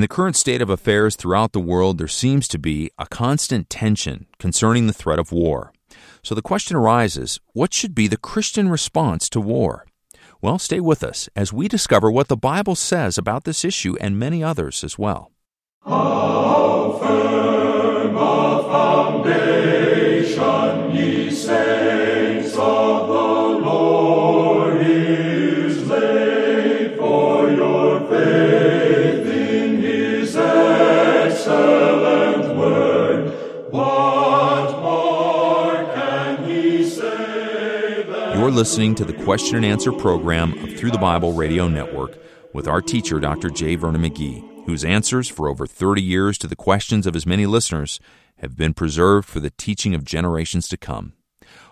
In the current state of affairs throughout the world, there seems to be a constant tension concerning the threat of war. So the question arises what should be the Christian response to war? Well, stay with us as we discover what the Bible says about this issue and many others as well. How firm a foundation, You're listening to the question and answer program of Through the Bible Radio Network with our teacher, Dr. J. Vernon McGee, whose answers for over 30 years to the questions of his many listeners have been preserved for the teaching of generations to come.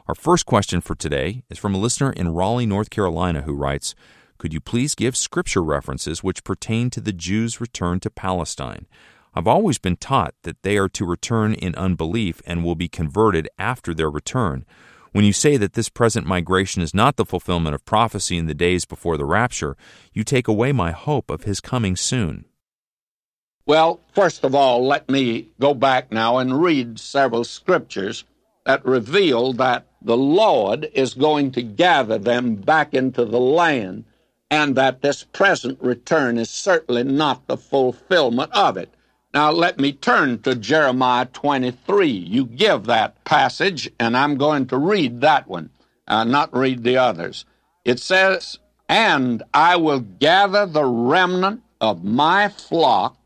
Our first question for today is from a listener in Raleigh, North Carolina, who writes Could you please give scripture references which pertain to the Jews' return to Palestine? I've always been taught that they are to return in unbelief and will be converted after their return. When you say that this present migration is not the fulfillment of prophecy in the days before the rapture, you take away my hope of his coming soon. Well, first of all, let me go back now and read several scriptures that reveal that the Lord is going to gather them back into the land and that this present return is certainly not the fulfillment of it. Now, let me turn to Jeremiah 23. You give that passage, and I'm going to read that one, uh, not read the others. It says, And I will gather the remnant of my flock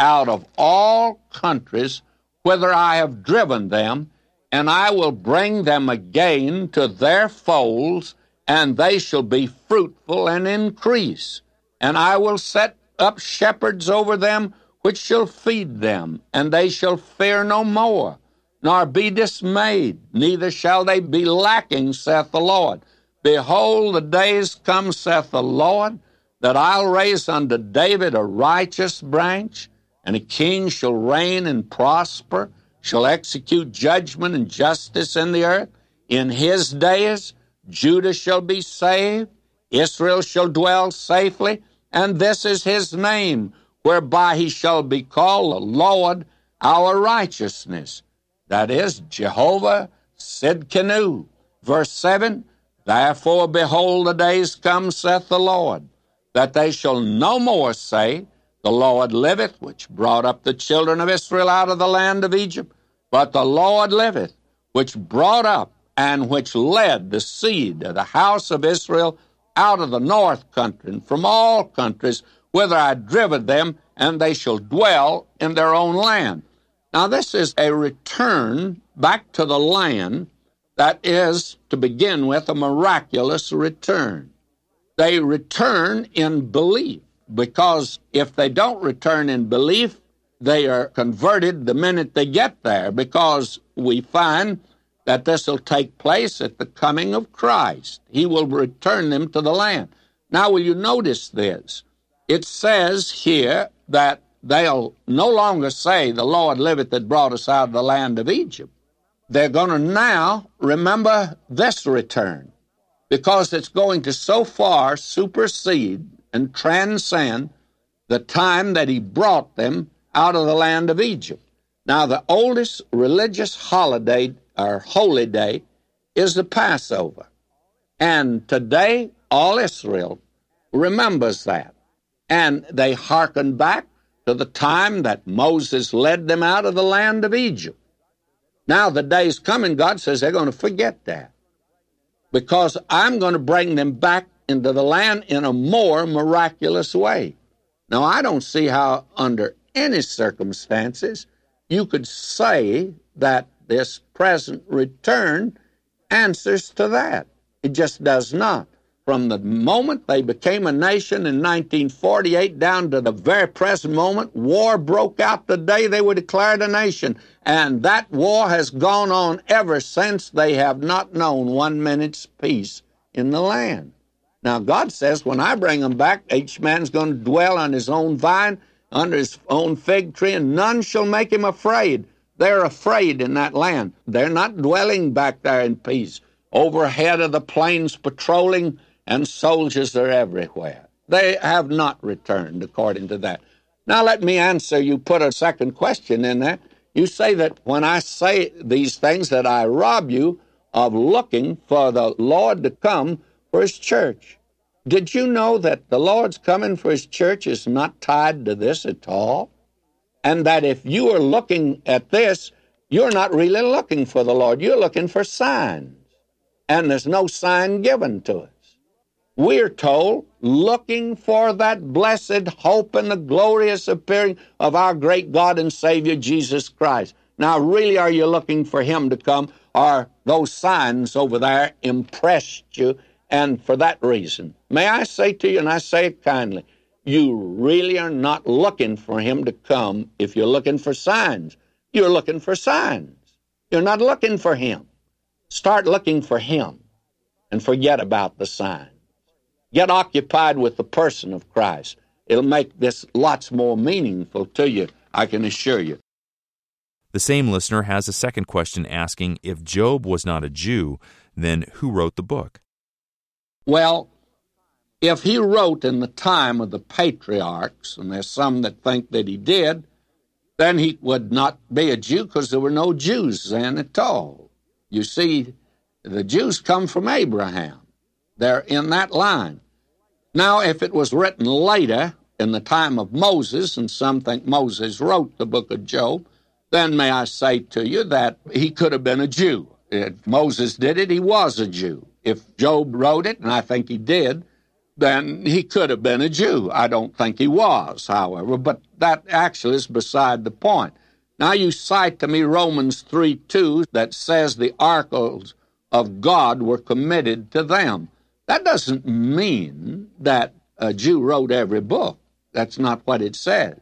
out of all countries whither I have driven them, and I will bring them again to their folds, and they shall be fruitful and increase. And I will set up shepherds over them which shall feed them, and they shall fear no more, nor be dismayed, neither shall they be lacking, saith the Lord. Behold, the days come, saith the Lord, that I'll raise unto David a righteous branch, and a king shall reign and prosper, shall execute judgment and justice in the earth. In his days Judah shall be saved, Israel shall dwell safely, and this is his name, whereby he shall be called the Lord our righteousness. That is Jehovah Sidkenu. Verse 7 Therefore, behold, the days come, saith the Lord, that they shall no more say, The Lord liveth, which brought up the children of Israel out of the land of Egypt, but the Lord liveth, which brought up and which led the seed of the house of Israel out of the north country and from all countries whither I driven them, and they shall dwell in their own land. Now, this is a return back to the land that is, to begin with, a miraculous return. They return in belief, because if they don't return in belief, they are converted the minute they get there, because we find that this will take place at the coming of Christ. He will return them to the land. Now, will you notice this? It says here that they'll no longer say, The Lord liveth that brought us out of the land of Egypt. They're going to now remember this return because it's going to so far supersede and transcend the time that He brought them out of the land of Egypt. Now, the oldest religious holiday or holy day is the Passover. And today, all Israel remembers that. And they hearken back to the time that Moses led them out of the land of Egypt. Now the day's coming, God says they're going to forget that. Because I'm going to bring them back into the land in a more miraculous way. Now, I don't see how, under any circumstances, you could say that this present return answers to that. It just does not. From the moment they became a nation in 1948 down to the very present moment, war broke out the day they were declared a nation. And that war has gone on ever since. They have not known one minute's peace in the land. Now, God says, when I bring them back, each man's going to dwell on his own vine, under his own fig tree, and none shall make him afraid. They're afraid in that land. They're not dwelling back there in peace. Overhead of the planes patrolling, and soldiers are everywhere. They have not returned according to that. Now let me answer. You put a second question in there. You say that when I say these things that I rob you of looking for the Lord to come for his church. Did you know that the Lord's coming for his church is not tied to this at all? And that if you are looking at this, you're not really looking for the Lord. You're looking for signs. And there's no sign given to us. We're told, looking for that blessed hope and the glorious appearing of our great God and Savior Jesus Christ. Now, really, are you looking for Him to come? Are those signs over there impressed you? And for that reason, may I say to you, and I say it kindly, you really are not looking for Him to come if you're looking for signs. You're looking for signs. You're not looking for Him. Start looking for Him and forget about the signs. Get occupied with the person of Christ. It'll make this lots more meaningful to you, I can assure you. The same listener has a second question asking if Job was not a Jew, then who wrote the book? Well, if he wrote in the time of the patriarchs, and there's some that think that he did, then he would not be a Jew because there were no Jews then at all. You see, the Jews come from Abraham. They're in that line. Now, if it was written later, in the time of Moses, and some think Moses wrote the book of Job, then may I say to you that he could have been a Jew. If Moses did it, he was a Jew. If Job wrote it, and I think he did, then he could have been a Jew. I don't think he was, however, but that actually is beside the point. Now you cite to me Romans 3 2 that says the oracles of God were committed to them. That doesn't mean that a Jew wrote every book. That's not what it says.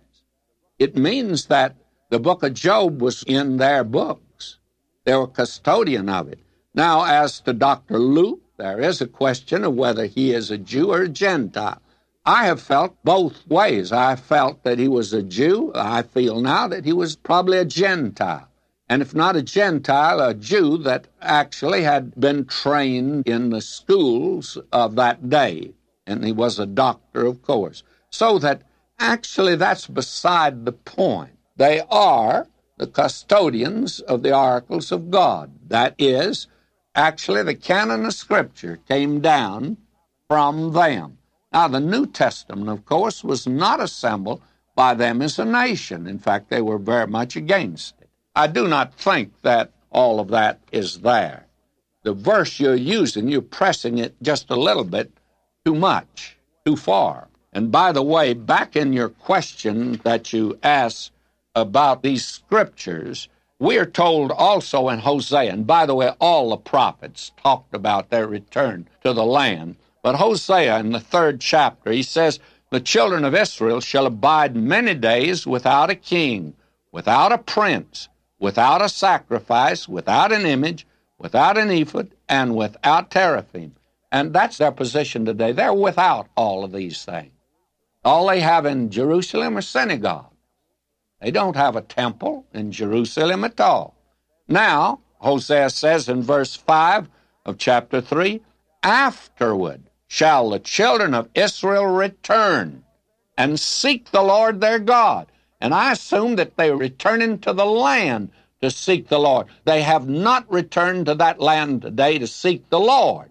It means that the book of Job was in their books. They were custodian of it. Now, as to Dr. Luke, there is a question of whether he is a Jew or a Gentile. I have felt both ways. I felt that he was a Jew. I feel now that he was probably a Gentile. And if not a Gentile, a Jew that actually had been trained in the schools of that day. And he was a doctor, of course. So that actually that's beside the point. They are the custodians of the oracles of God. That is, actually, the canon of Scripture came down from them. Now, the New Testament, of course, was not assembled by them as a nation. In fact, they were very much against it. I do not think that all of that is there. The verse you're using, you're pressing it just a little bit too much, too far. And by the way, back in your question that you asked about these scriptures, we are told also in Hosea, and by the way, all the prophets talked about their return to the land. But Hosea, in the third chapter, he says, The children of Israel shall abide many days without a king, without a prince, without a sacrifice, without an image, without an ephod, and without teraphim. And that's their position today. They're without all of these things. All they have in Jerusalem are synagogues. They don't have a temple in Jerusalem at all. Now, Hosea says in verse 5 of chapter 3 Afterward shall the children of Israel return and seek the Lord their God. And I assume that they're returning to the land to seek the Lord. They have not returned to that land today to seek the Lord.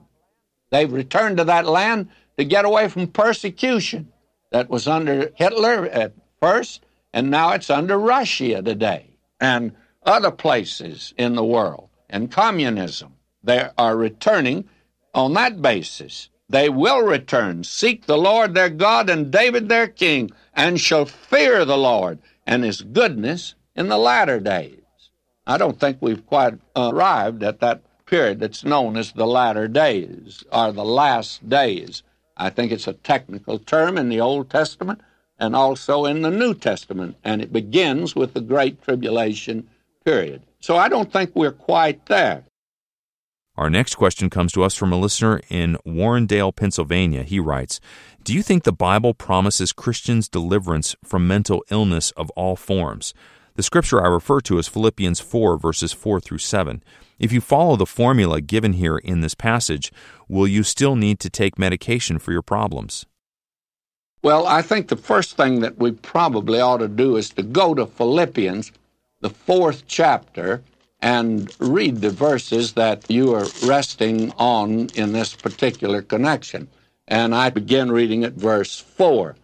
They've returned to that land to get away from persecution that was under Hitler at first, and now it's under Russia today and other places in the world and communism. They are returning on that basis. They will return, seek the Lord their God and David their king, and shall fear the Lord and his goodness in the latter days. I don't think we've quite arrived at that period that's known as the latter days or the last days. I think it's a technical term in the Old Testament and also in the New Testament, and it begins with the Great Tribulation period. So I don't think we're quite there. Our next question comes to us from a listener in Warrendale, Pennsylvania. He writes Do you think the Bible promises Christians deliverance from mental illness of all forms? The scripture I refer to is Philippians 4, verses 4 through 7. If you follow the formula given here in this passage, will you still need to take medication for your problems? Well, I think the first thing that we probably ought to do is to go to Philippians, the fourth chapter, and read the verses that you are resting on in this particular connection. And I begin reading at verse 4.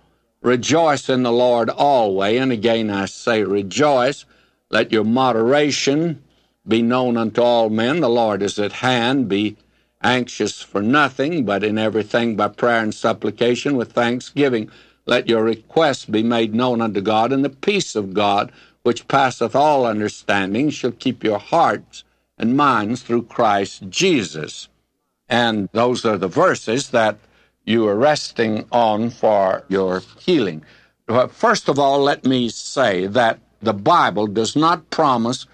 Rejoice in the Lord always. And again I say, rejoice. Let your moderation be known unto all men. The Lord is at hand. Be anxious for nothing, but in everything by prayer and supplication with thanksgiving. Let your requests be made known unto God, and the peace of God, which passeth all understanding, shall keep your hearts and minds through Christ Jesus. And those are the verses that you are resting on for your healing. First of all, let me say that the Bible does not promise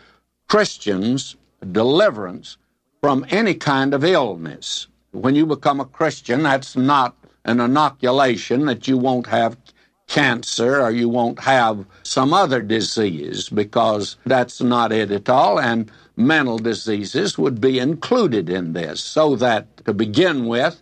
Christians deliverance from any kind of illness. When you become a Christian, that's not an inoculation that you won't have cancer or you won't have some other disease because that's not it at all. And mental diseases would be included in this. So that to begin with,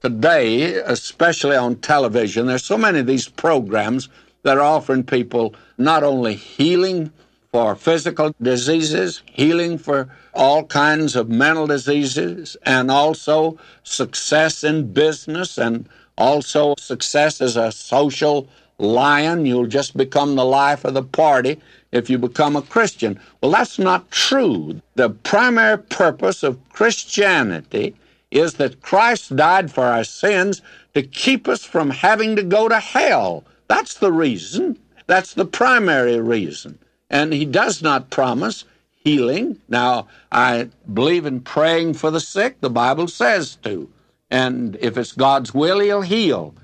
today, especially on television, there's so many of these programs that are offering people not only healing for physical diseases, healing for all kinds of mental diseases, and also success in business and also success as a social lion. You'll just become the life of the party if you become a Christian. Well, that's not true. The primary purpose of Christianity is that Christ died for our sins to keep us from having to go to hell. That's the reason. That's the primary reason. And he does not promise healing. Now, I believe in praying for the sick. The Bible says to. And if it's God's will, he'll heal.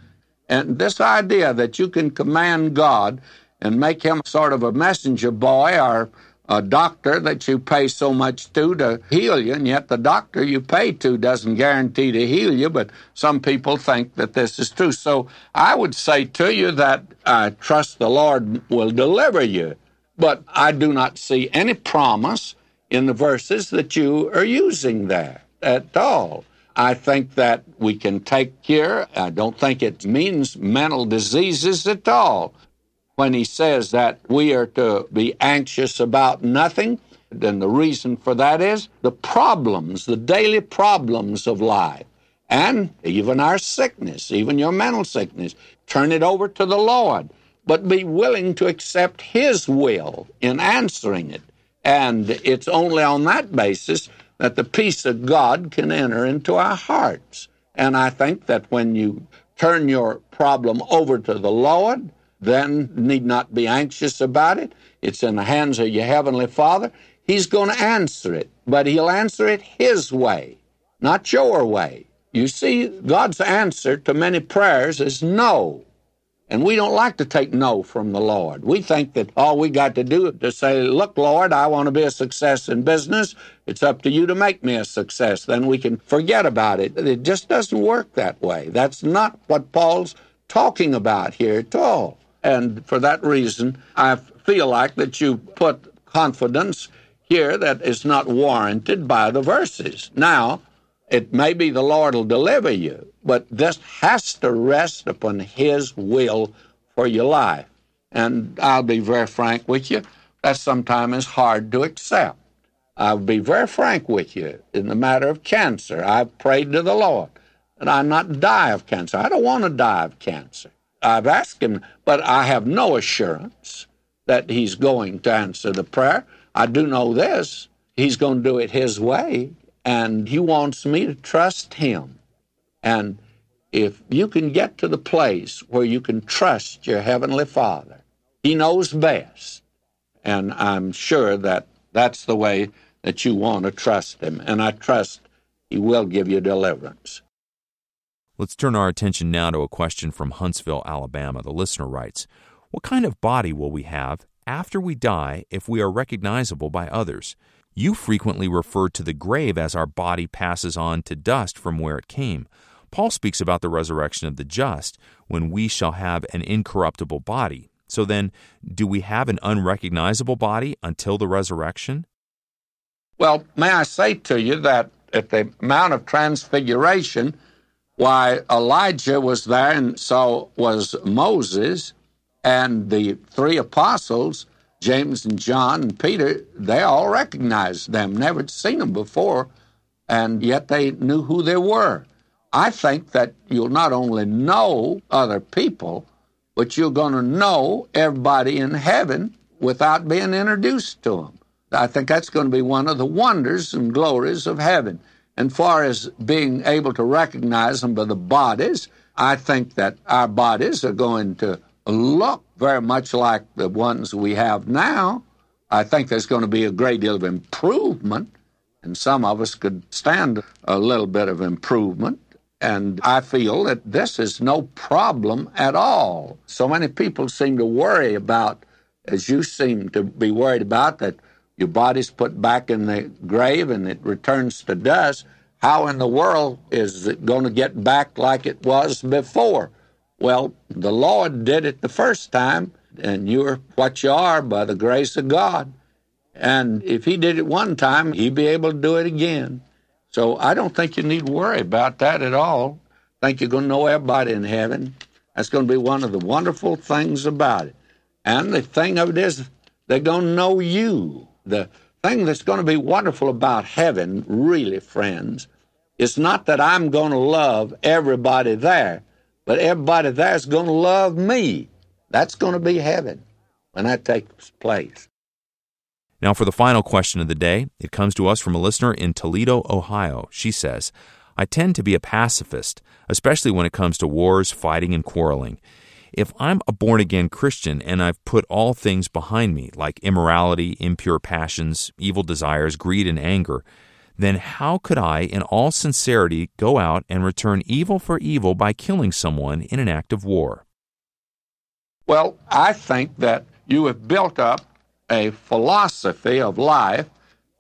And this idea that you can command God and make him sort of a messenger boy or a doctor that you pay so much to to heal you, and yet the doctor you pay to doesn't guarantee to heal you, but some people think that this is true. So I would say to you that I trust the Lord will deliver you, but I do not see any promise in the verses that you are using there at all. I think that we can take care. I don't think it means mental diseases at all when he says that we are to be anxious about nothing. Then the reason for that is the problems, the daily problems of life, and even our sickness, even your mental sickness. Turn it over to the Lord, but be willing to accept His will in answering it. And it's only on that basis that the peace of God can enter into our hearts. And I think that when you turn your problem over to the Lord, then need not be anxious about it. It's in the hands of your Heavenly Father. He's going to answer it, but He'll answer it His way, not your way. You see, God's answer to many prayers is no. And we don't like to take no from the Lord. We think that all we got to do is to say, Look, Lord, I want to be a success in business. It's up to you to make me a success. Then we can forget about it. It just doesn't work that way. That's not what Paul's talking about here at all. And for that reason, I feel like that you put confidence here that is not warranted by the verses. Now, it may be the Lord will deliver you, but this has to rest upon His will for your life. And I'll be very frank with you, that sometimes is hard to accept. I'll be very frank with you in the matter of cancer. I've prayed to the Lord that I not die of cancer. I don't want to die of cancer. I've asked him, but I have no assurance that he's going to answer the prayer. I do know this he's going to do it his way, and he wants me to trust him. And if you can get to the place where you can trust your Heavenly Father, He knows best. And I'm sure that that's the way that you want to trust Him. And I trust He will give you deliverance. Let's turn our attention now to a question from Huntsville, Alabama. The listener writes What kind of body will we have after we die if we are recognizable by others? You frequently refer to the grave as our body passes on to dust from where it came. Paul speaks about the resurrection of the just when we shall have an incorruptible body. So then, do we have an unrecognizable body until the resurrection? Well, may I say to you that at the Mount of Transfiguration, Why, Elijah was there, and so was Moses, and the three apostles, James and John and Peter, they all recognized them, never seen them before, and yet they knew who they were. I think that you'll not only know other people, but you're going to know everybody in heaven without being introduced to them. I think that's going to be one of the wonders and glories of heaven. And far as being able to recognize them by the bodies, I think that our bodies are going to look very much like the ones we have now. I think there's going to be a great deal of improvement, and some of us could stand a little bit of improvement. And I feel that this is no problem at all. So many people seem to worry about, as you seem to be worried about, that your body's put back in the grave and it returns to dust. How in the world is it going to get back like it was before? Well, the Lord did it the first time, and you're what you are by the grace of God. And if He did it one time, He'd be able to do it again. So I don't think you need worry about that at all. I think you're going to know everybody in heaven. That's going to be one of the wonderful things about it. And the thing of it is, they're going to know you. The thing that's going to be wonderful about heaven, really, friends, is not that I'm going to love everybody there, but everybody there is going to love me. That's going to be heaven when that takes place. Now, for the final question of the day, it comes to us from a listener in Toledo, Ohio. She says, I tend to be a pacifist, especially when it comes to wars, fighting, and quarreling. If I'm a born again Christian and I've put all things behind me, like immorality, impure passions, evil desires, greed, and anger, then how could I, in all sincerity, go out and return evil for evil by killing someone in an act of war? Well, I think that you have built up a philosophy of life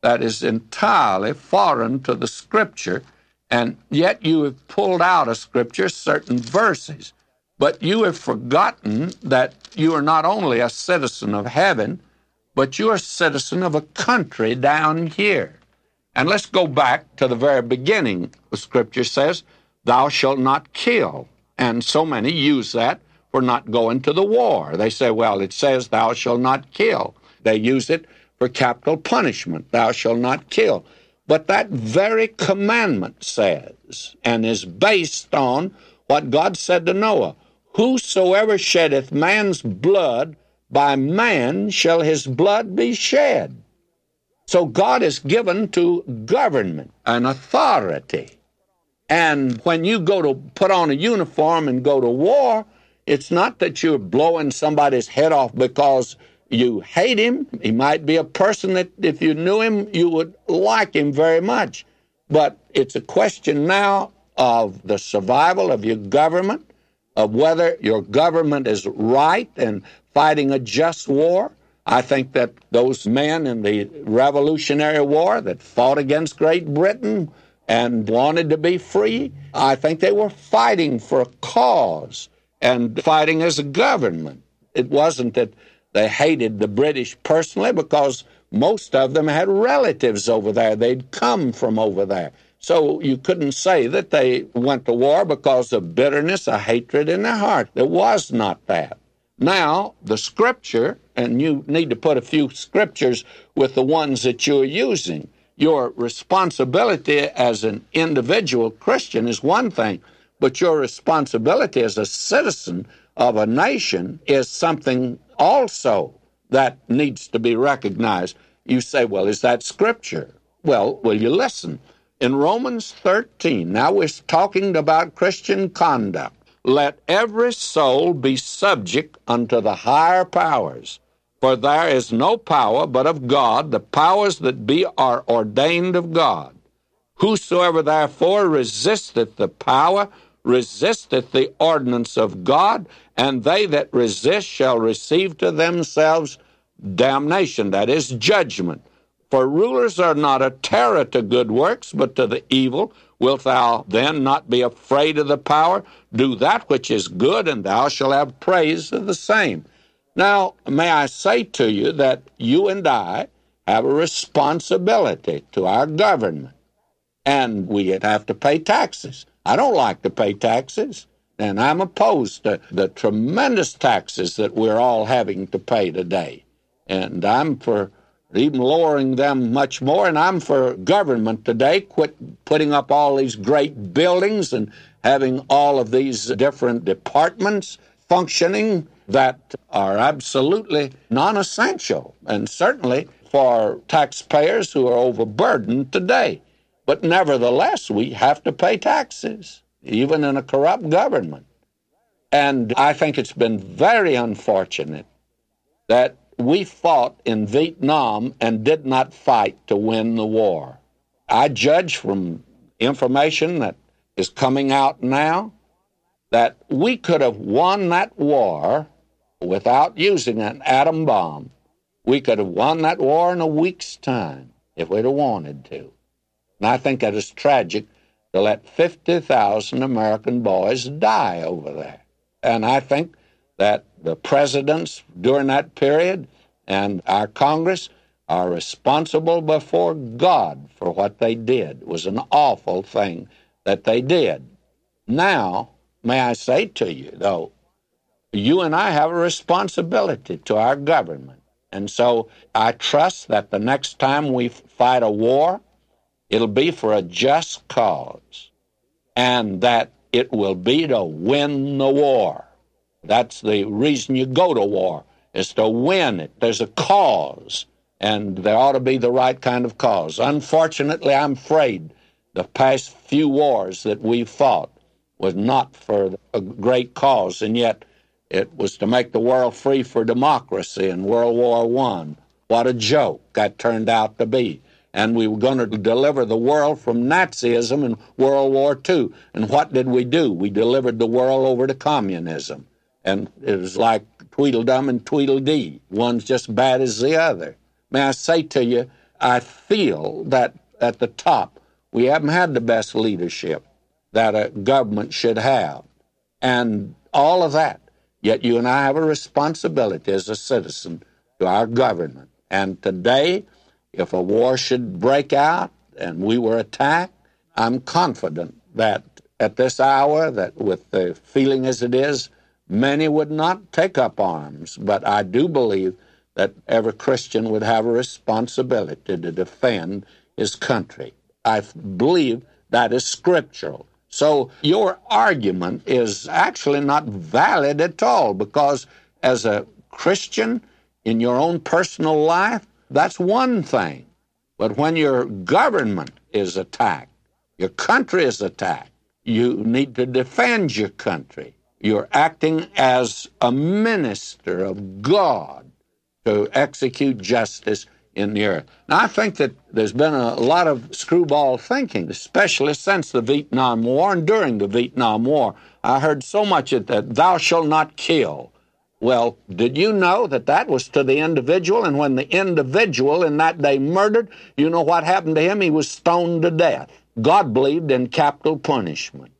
that is entirely foreign to the Scripture, and yet you have pulled out of Scripture certain verses. But you have forgotten that you are not only a citizen of heaven, but you're a citizen of a country down here. And let's go back to the very beginning. The scripture says, Thou shalt not kill. And so many use that for not going to the war. They say, Well, it says, Thou shalt not kill. They use it for capital punishment. Thou shalt not kill. But that very commandment says, and is based on what God said to Noah Whosoever sheddeth man's blood, by man shall his blood be shed. So God is given to government an authority. And when you go to put on a uniform and go to war, it's not that you're blowing somebody's head off because you hate him. He might be a person that if you knew him, you would like him very much. But it's a question now of the survival of your government of whether your government is right and fighting a just war. I think that those men in the Revolutionary War that fought against Great Britain and wanted to be free, I think they were fighting for a cause and fighting as a government. It wasn't that they hated the British personally because most of them had relatives over there. They'd come from over there. So you couldn't say that they went to war because of bitterness or hatred in their heart. There was not that. Now, the scripture, and you need to put a few scriptures with the ones that you're using. Your responsibility as an individual Christian is one thing, but your responsibility as a citizen of a nation is something also that needs to be recognized. You say, well, is that scripture? Well, will you listen? In Romans 13, now we're talking about Christian conduct. Let every soul be subject unto the higher powers. For there is no power but of God. The powers that be are ordained of God. Whosoever therefore resisteth the power resisteth the ordinance of God, and they that resist shall receive to themselves damnation, that is, judgment. For rulers are not a terror to good works, but to the evil. Wilt thou then not be afraid of the power? Do that which is good, and thou shalt have praise of the same. Now, may I say to you that you and I have a responsibility to our government, and we have to pay taxes. I don't like to pay taxes, and I'm opposed to the tremendous taxes that we're all having to pay today. And I'm for even lowering them much more, and I'm for government today, quit putting up all these great buildings and having all of these different departments functioning that are absolutely non essential, and certainly for taxpayers who are overburdened today. But nevertheless, we have to pay taxes, even in a corrupt government. And I think it's been very unfortunate that we fought in Vietnam and did not fight to win the war. I judge from information that is coming out now that we could have won that war without using an atom bomb. We could have won that war in a week's time if we'd have wanted to. And I think that is tragic to let 50,000 American boys die over there. And I think that the presidents during that period and our Congress are responsible before God for what they did. It was an awful thing that they did. Now, may I say to you, though, you and I have a responsibility to our government. And so I trust that the next time we fight a war, it'll be for a just cause and that it will be to win the war. That's the reason you go to war, is to win it. There's a cause, and there ought to be the right kind of cause. Unfortunately, I'm afraid the past few wars that we've fought was not for a great cause, and yet it was to make the world free for democracy in World War One. What a joke that turned out to be. And we were going to deliver the world from Nazism in World War II. And what did we do? We delivered the world over to communism. And it was like Tweedledum and Tweedledee. One's just bad as the other. May I say to you, I feel that at the top, we haven't had the best leadership that a government should have. And all of that. Yet you and I have a responsibility as a citizen to our government. And today, if a war should break out and we were attacked, I'm confident that at this hour, that with the feeling as it is, many would not take up arms. But I do believe that every Christian would have a responsibility to defend his country. I believe that is scriptural. So your argument is actually not valid at all because as a Christian in your own personal life, that's one thing. But when your government is attacked, your country is attacked, you need to defend your country. You're acting as a minister of God to execute justice in the earth. Now, I think that there's been a lot of screwball thinking, especially since the Vietnam War and during the Vietnam War. I heard so much of that, thou shalt not kill. Well, did you know that that was to the individual? And when the individual in that day murdered, you know what happened to him? He was stoned to death. God believed in capital punishment.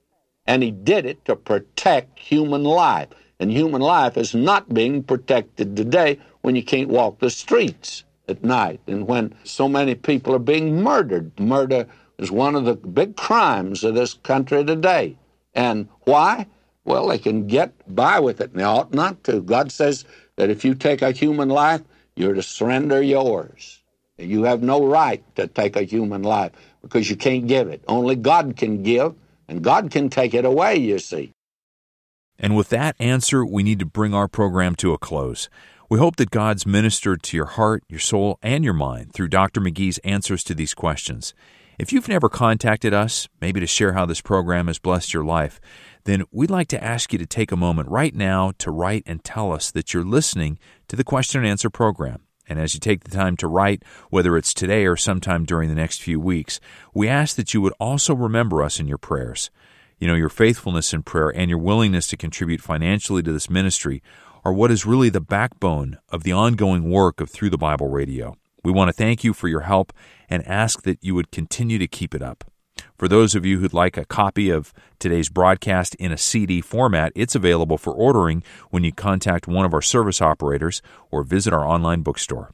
And he did it to protect human life. And human life is not being protected today when you can't walk the streets at night and when so many people are being murdered. Murder is one of the big crimes of this country today. And why? Well, they can get by with it, and they ought not to. God says that if you take a human life, you're to surrender yours. You have no right to take a human life because you can't give it. Only God can give, and God can take it away, you see. And with that answer, we need to bring our program to a close. We hope that God's ministered to your heart, your soul, and your mind through Dr. McGee's answers to these questions. If you've never contacted us, maybe to share how this program has blessed your life, then we'd like to ask you to take a moment right now to write and tell us that you're listening to the question and answer program. And as you take the time to write, whether it's today or sometime during the next few weeks, we ask that you would also remember us in your prayers. You know, your faithfulness in prayer and your willingness to contribute financially to this ministry are what is really the backbone of the ongoing work of Through the Bible Radio. We want to thank you for your help and ask that you would continue to keep it up. For those of you who'd like a copy of today's broadcast in a CD format, it's available for ordering when you contact one of our service operators or visit our online bookstore.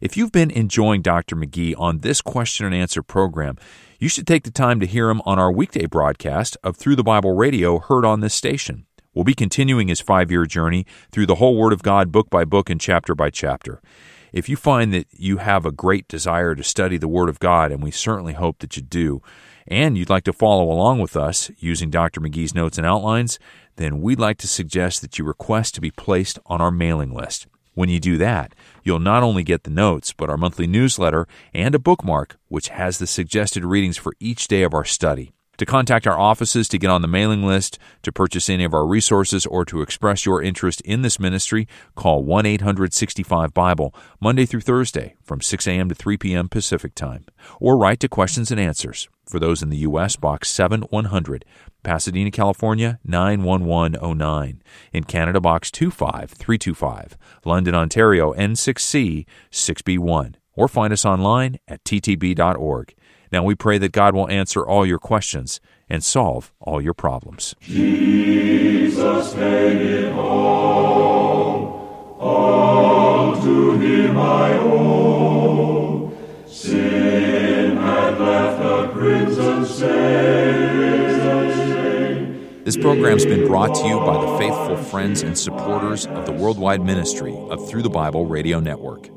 If you've been enjoying Dr. McGee on this question and answer program, you should take the time to hear him on our weekday broadcast of Through the Bible Radio heard on this station. We'll be continuing his five year journey through the whole Word of God, book by book and chapter by chapter. If you find that you have a great desire to study the Word of God, and we certainly hope that you do, and you'd like to follow along with us using Dr. McGee's notes and outlines, then we'd like to suggest that you request to be placed on our mailing list. When you do that, you'll not only get the notes, but our monthly newsletter and a bookmark, which has the suggested readings for each day of our study. To contact our offices to get on the mailing list, to purchase any of our resources, or to express your interest in this ministry, call 1 865 Bible Monday through Thursday from 6 a.m. to 3 p.m. Pacific Time. Or write to Questions and Answers. For those in the U.S., Box 7100, Pasadena, California 91109. In Canada, Box 25325, London, Ontario N6C 6B1. Or find us online at ttb.org. Now we pray that God will answer all your questions and solve all your problems. Jesus made it all, all to him I owe. Sin had left a crimson stain. This program's been brought to you by the faithful friends and supporters of the worldwide ministry of Through the Bible Radio Network.